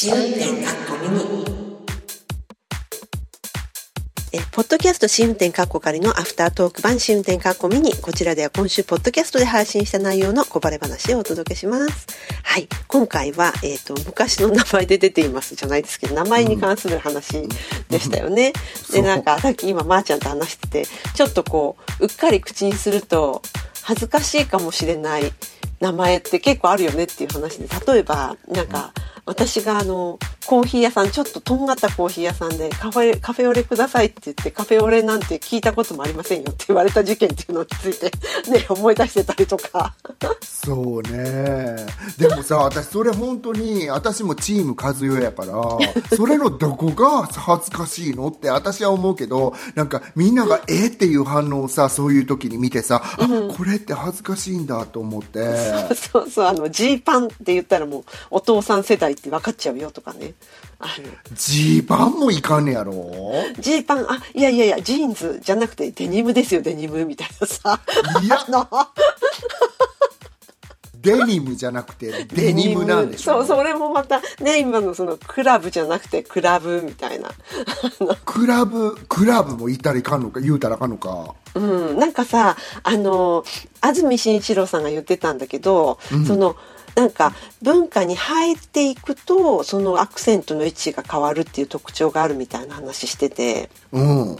試運転かっこミニえポッドキャスト試運転かっこ仮のアフタートーク版試運転かっこミニ。こちらでは今週ポッドキャストで配信した内容の小バレ話をお届けします。はい。今回は、えーと、昔の名前で出ています。じゃないですけど名前に関する話でしたよね、うん、でなんかさっき今まー、あ、ちゃんと話しててちょっとこううっかり口にすると恥ずかしいかもしれない名前って結構あるよねっていう話で例えばなんか、うん私があのコーヒー屋さんちょっととんがったコーヒー屋さんでカフェカフェオレくださいって言ってカフェオレなんて聞いたこともありませんよって言われた事件っていうのについて ね思い出してたりとか。そうね。でもさ私それ本当に私もチーム和代やから それのどこが恥ずかしいのって私は思うけどなんかみんながえっていう反応をさそういう時に見てさ、うん、これって恥ずかしいんだと思って。そうそうそうあのジーパンって言ったらもうお父さん世代って分かっちゃうよとかねジーパンもいかんねやろ？ジーパン？あいやいやいやジーンズじゃなくてデニムですよデニムみたいなさ。いや。デニムじゃなくてデニムなんでしょ？そうそれもまたね今のそのクラブじゃなくてクラブみたいな。クラブクラブも言ったらいかんのか言うたらあかんのか。うんなんかさあの安住紳一郎さんが言ってたんだけど、うん、そのなんか文化に入っていくとそのアクセントの位置が変わるっていう特徴があるみたいな話してて、うん、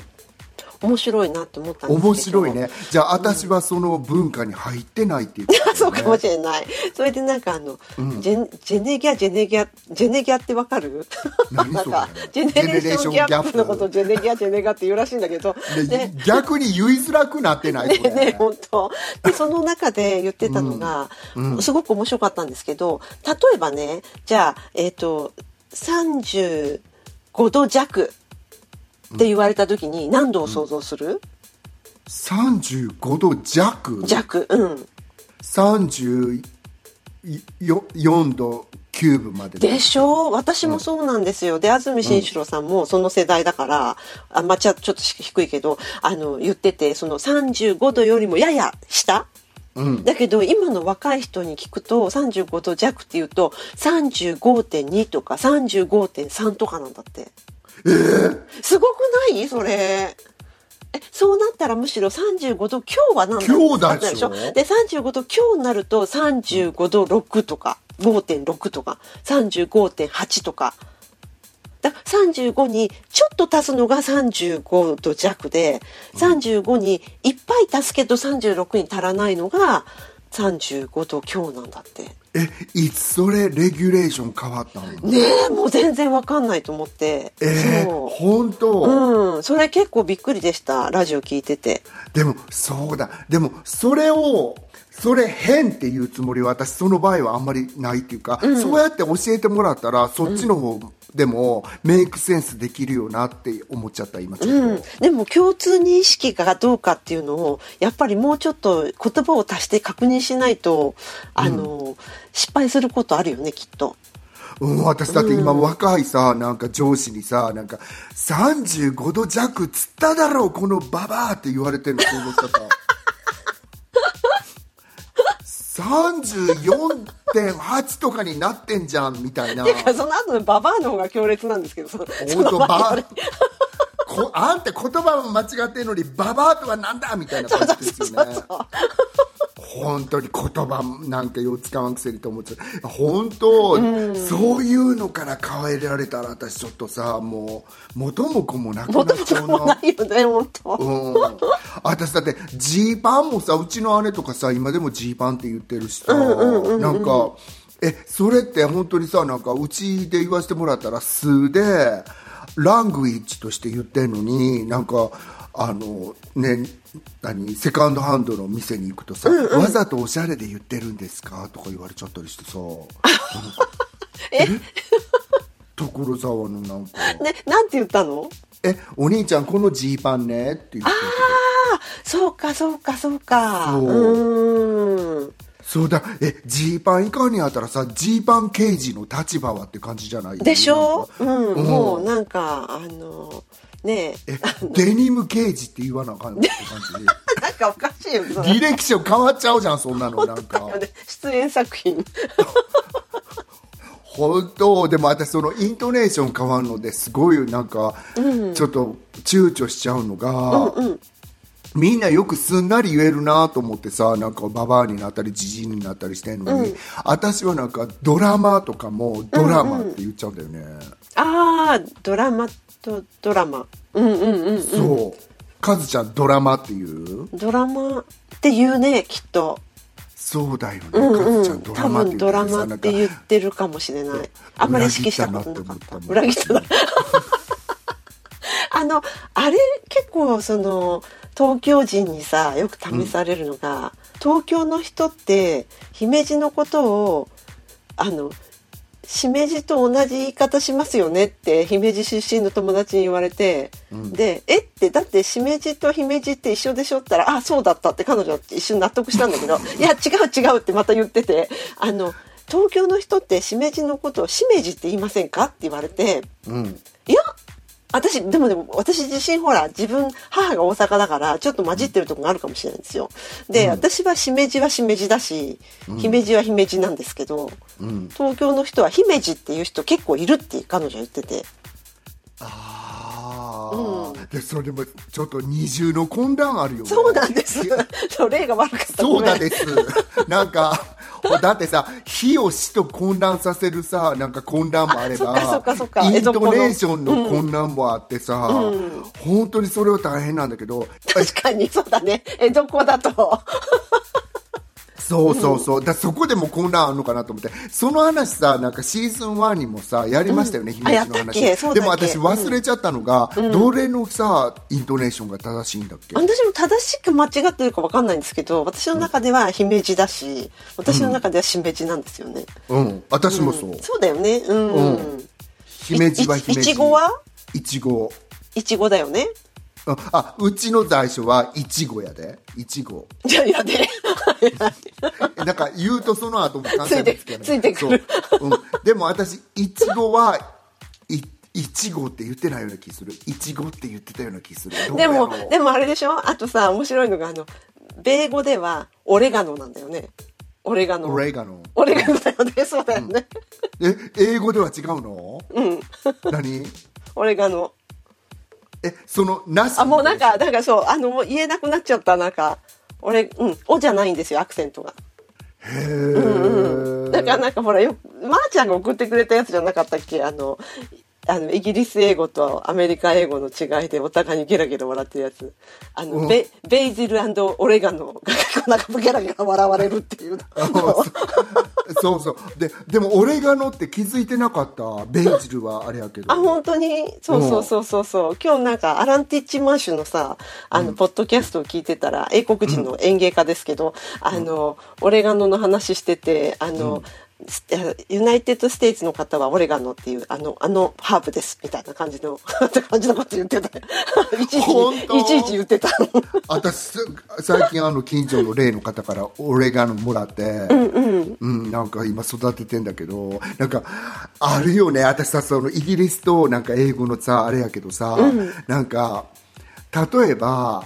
面白いなって思ったんですけど。面白いね。じゃあ私はその文化に入ってないっていう、ね、そうかもしれない。それでなんかあの、うん、ジェジェネギャジェネギャジェネギャってわかる？なんかジェネレーションギャップのことをジェネギャジェネギャって言うらしいんだけど。で逆に言いづらくなってない？ねね本当。でその中で言ってたのが、うん。うん、すごく面白かったんですけど例えばねじゃあえっ、ー、と35度弱って言われた時に何度を想像する、35度弱。弱うん。34度キューブまで。でしょ？う私もそうなんですよ、うん、で安住紳一郎さんもその世代だから、あまあ、ちょっと低いけどあの言っててその35度よりもやや下？うん、だけど今の若い人に聞くと35度弱っていうと35.2とか35.3とかなんだって。えー、すごくない？それ。えそうなったらむしろ35度強は何だ強だでしょ。で35度強になると35度6とか5.6とか35.8とか。だ35にちょっと足すのが35度弱で35にいっぱい足すけど36に足らないのが35度強なんだって。えいつそれレギュレーション変わったの？ねえもう全然わかんないと思って。えー、本当？うん。それ結構びっくりでしたラジオ聞いてて。でもそうだ。でもそれをそれ変っていうつもりは私その場合はあんまりないっていうか、うん、そうやって教えてもらったらそっちの方でもメイクセンスできるよなって思っちゃった今ちょっと、うん、でも共通認識がどうかっていうのをやっぱりもうちょっと言葉を足して確認しないとあの、うん、失敗することあるよねきっと。うん、私だって今若いさ、なんか上司にさ、なんか35度弱つっただろう、このババアって言われてるの想像した34.8とかになってんじゃんみたいな。てかその後のババアの方が強烈なんですけど、そのバこあんた言葉も間違ってんのにババアとはなんだみたいな感じですよね。そうそうそう本当に言葉なんかよう使わんくせにと思って本当、うん、そういうのから変えられたら私ちょっとさもう元も子もなくなっちゃうの。ないよね本当、うん、私だってジーパンもさうちの姉とかさ今でもジーパンって言ってるしさ、なんかえそれって本当にさなんかうちで言わせてもらったら素でラングイッジとして言ってんのになんかあのね何セカンドハンドの店に行くとさ、うんうん、わざとおしゃれで言ってるんですかとか言われちゃったりしてさ え？所沢のなんか。ねなんて言ったの？えお兄ちゃんこのジーパンねって言ってああそうかそうかそうか。う。ん。そうだ。えジーパンいかにあったらさジーパン刑事の立場はって感じじゃない？でしょ？う、うん、うん、もうなんかあのねえ。デニム刑事って言わなあかんの？って感じで。なんかおかしいよ履歴書変わっちゃうじゃんそんなのなんか、ね、出演作品。本当？でも私そのイントネーション変わるのですごいなんか、ちょっと躊躇しちゃうのが、みんなよくすんなり言えるなと思ってさなんかババアになったりジジイになったりしてんのに、私はなんかドラマとかもドラマって言っちゃうんだよね、ああドラマとドラマ。うんうんうんうん。そう。カズちゃんドラマっていう？ドラマって言うねきっと。そうだよね、うんカズちゃうんんドラマって言多分ドラってさマって言ってるかもしれない。あんまり意識したことなかった。裏切ったなあのあれ結構その東京人にさよく試されるのが、東京の人って姫路のことをあのしめじと同じ言い方しますよねって姫路出身の友達に言われて、で「えっ?」てだってしめじと姫路って一緒でしょったら「あそうだった」って彼女は一瞬納得したんだけど「いや違う違う」ってまた言っててあの東京の人ってしめじのことをしめじって言いませんかって言われてうんいや私でもでも私自身ほら自分母が大阪だからちょっと混じってるとこがあるかもしれないんですよ。で、私はしめじはしめじだし、姫路は姫路なんですけど、うん。東京の人は姫路っていう人結構いるって彼女は言ってて。ああ、でそれもちょっと二重の混乱あるよね。そうなんです。そう例が悪かった。そうだごめんです。なんか、だってさ、火を死と混乱させるさ、なんか混乱もあれば、イントネーションの混乱もあってさ、本当にそれは大変なんだけど、確かにそうだね。江戸っ子だと？そうそうそう、だそこでも混乱あるのかなと思って、その話さ、なんかシーズン1にもさ、やりましたよね、うん。姫路の話。でも私忘れちゃったのが、どれのさ、イントネーションが正しいんだっけ？私も正しく間違ってるか分かんないんですけど私の中では姫路だし私の中ではしめじなんですよね、うん、私もそう。そうだよね。うん、うん。姫路はい姫路。いちごは？いちご。いちごだよねああうちの在所はいちごやで。いちごじゃあやで。なんか言うとその後も関西弁つけないついてついてくる。そう、うん、でも私いちごはいいちごって言ってないような気する。いちごって言ってたような気する。でもでもあれでしょ？あとさ面白いのがあの米語ではオレガノなんだよね。オレガノ。オレガノ。オレガノだよね。そうだよね、え英語では違うの？うん。何？オレガノえそのなしあもうなんかなんかそうあのもう言えなくなっちゃったなんか俺うん「お」じゃないんですよアクセントが。へえだからなんかほらよまー、ちゃんが送ってくれたやつじゃなかったっけ？あのあのイギリス英語とアメリカ英語の違いでお互いにゲラゲラ笑ってるやつ。あの、うん。ベベイジルオレガノがなんかゲラゲラ笑われるっていうの そうそう。ででもオレガノって気づいてなかったベイジルはあれやけど。あ本当に？そうそうそうそうそう。今日なんかアランティッチマーシュのさあの、ポッドキャストを聞いてたら英国人の園芸家ですけど、あのオレガノの話しててあの、スユナイテッド・ステイツの方はオレガノっていうあのあのハーブですみたいな感じの って感じのこと言ってた。いちいちいちいち言ってた。私す最近あの近所の例の方からオレガノもらって。うん、なんか今育ててんだけどなんかあるよね。私さそのイギリスとなんか英語のさあれやけどさ、なんか例えば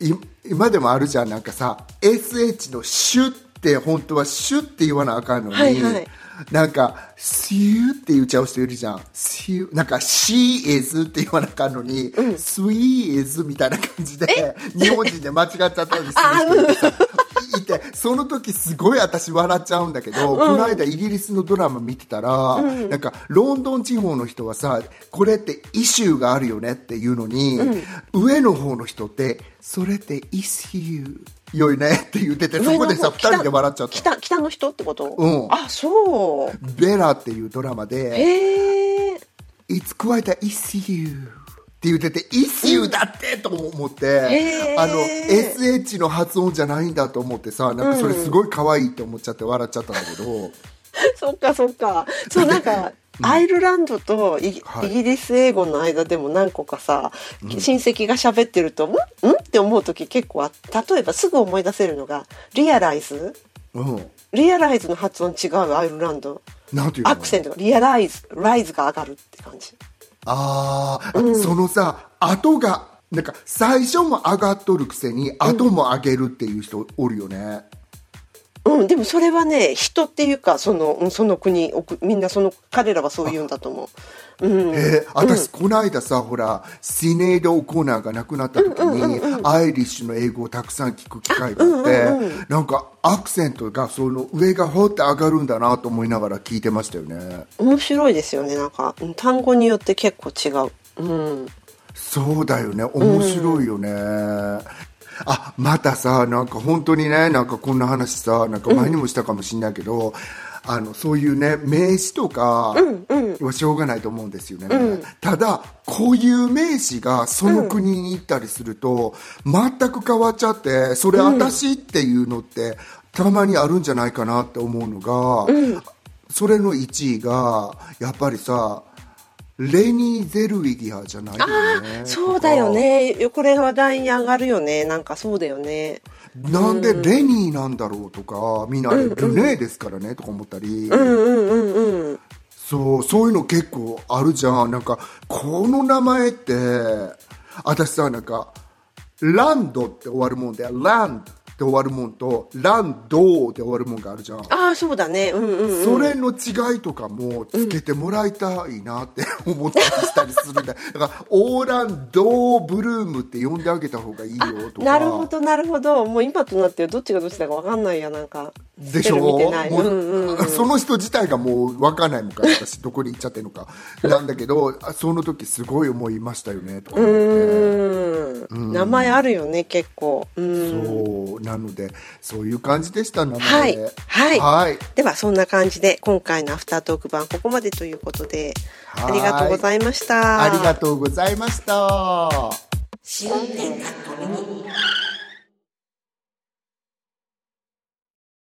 い今でもあるじゃん。なんかさ SH の「シュ」って本当は「シュ」って言わなあかんのに、はいはい。なんか「シュ」って言っちゃう人いるじゃん「シュ」なんか「she is」って言わなあかんのに「sweet is」みたいな感じで日本人で間違っちゃったりする人いてその時すごい私笑っちゃうんだけど、この間イギリスのドラマ見てたら、なんかロンドン地方の人はさこれってイシューがあるよねっていうのに、上の方の人ってそれってイシューよいねって言っててそこでさ2人で笑っちゃった北北の人ってこと、うんあそうベラっていうドラマでへえ「It's quite a issue」って言ってて「issue だって!」と思って、あの SH の発音じゃないんだと思ってさなんかそれすごい可愛いって思っちゃって笑っちゃったんだけど、そっかそっか。そうなんか。アイルランドとイギ,、リス英語の間でも何個かさ、親戚が喋ってると「ん？ん?」って思う時結構あ例えばすぐ思い出せるのが「リアライズ」うん、リアライズの発音違うアイルランド。なんていうの？アクセントがリアライズライズが上がるって感じ。あー、そのさ後がなんか最初も上がっとるくせに後も上げるっていう人おるよね、うん、でもそれはね人っていうかそのうんその国みんなその彼らはそう言うんだと思う。うん、えー私、この間さほらシネード・オコーナーが亡くなった時に、アイリッシュの英語をたくさん聞く機会があって、なんかアクセントがその上がほって上がるんだなと思いながら聞いてましたよね。面白いですよね。なんかうん単語によって結構違う。うん、そうだよね。面白いよね、あまたさなんか本当にねなんかこんな話さなんか前にもしたかもしれないけど、あのそういうね名詞とかはしょうがないと思うんですよね、ただ固有名詞がその国に行ったりすると、全く変わっちゃってそれ私っていうのってたまにあるんじゃないかなって思うのが、それの1位がやっぱりさレニー・ゼルウィギアじゃないよね。そうだよね。これ話題に上がるよね。なんかそうだよね。なんでレニーなんだろうとかみんなあれルネーですからねとか思ったり、うんうんうんうん。そうそういうの結構あるじゃん。なんかこの名前って私さなんかランドって終わるもんでランドって終わるもんとランドで終わるもんがあるじゃん、ああそうだね。うんうんうん。それの違いとかもつけてもらいたいなって 思ったりしたりするんだ。だからオーランドブルームって呼んであげた方がいいよとか。なるほどなるほど。もう今となってはどっちがどっちだかわかんないやなんかでしょ？ううんうんうん。その人自体がもう分かんないもんから私どこに行っちゃってるのかなんだけどあその時すごい思いましたよねとか思って。うん。名前あるよね結構。うん。そうなのでそういう感じでしたのではい。はい、はい。ではそんな感じで今回のアフタートーク版ここまでということではい。ありがとうございました。ありがとうございました。試運転かっこミニ